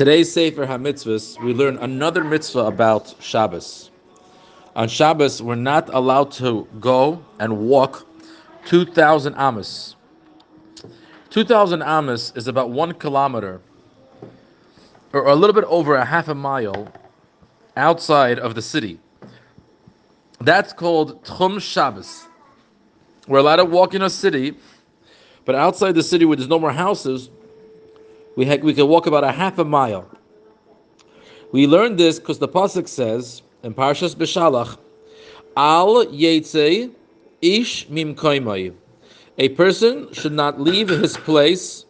Today's Sefer HaMitzvahs, we learn another mitzvah about Shabbos. On Shabbos, we're not allowed to go and walk 2,000 amos. 2,000 amos is about one kilometer, or a little bit over a half a mile outside of the city. That's called Tchum Shabbos. We're allowed to walk in a city, but outside the city where there's no more houses, we, ha- we can walk about a half a mile. We learned this because the pasuk says in Parshas Beshalach, Al Yetze Ish Mim Koimai. A person should not leave his place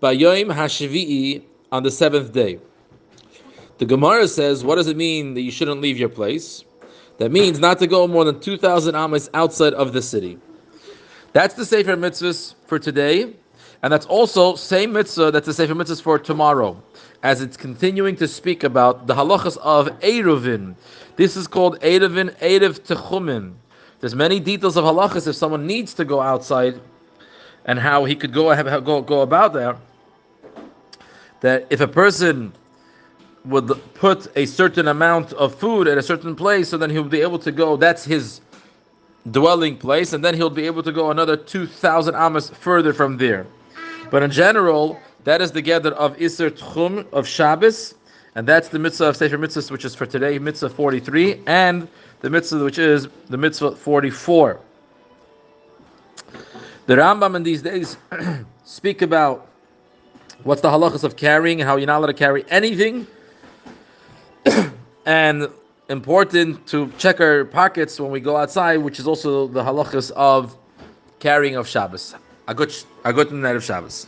by Yom Hashvi'i on the seventh day. The Gemara says, what does it mean that you shouldn't leave your place? That means not to go more than 2,000 amas outside of the city. That's the Sefer Mitzvahs for today. And that's also same mitzvah that's the Sefer Mitzvahs for tomorrow, as it's continuing to speak about the halachas of Eruvin. This is called Eruvin, Eruv Techumim. There's many details of halachas if someone needs to go outside and how he could go, go, go about there. That if a person would put a certain amount of food at a certain place, so then he'll be able to go, that's his dwelling place, and then he'll be able to go another 2,000 amas further from there. But in general, that is the gather of Isser Tchum of Shabbos, and that's the mitzvah of Sefer Mitzvahs, which is for today, mitzvah 43, and the mitzvah which is the mitzvah 44. The Rambam in these days speak about what's the halachas of carrying, and how you're not allowed to carry anything, and important to check our pockets when we go outside, which is also the halachas of carrying of Shabbos. A good, a good night of Shabbos.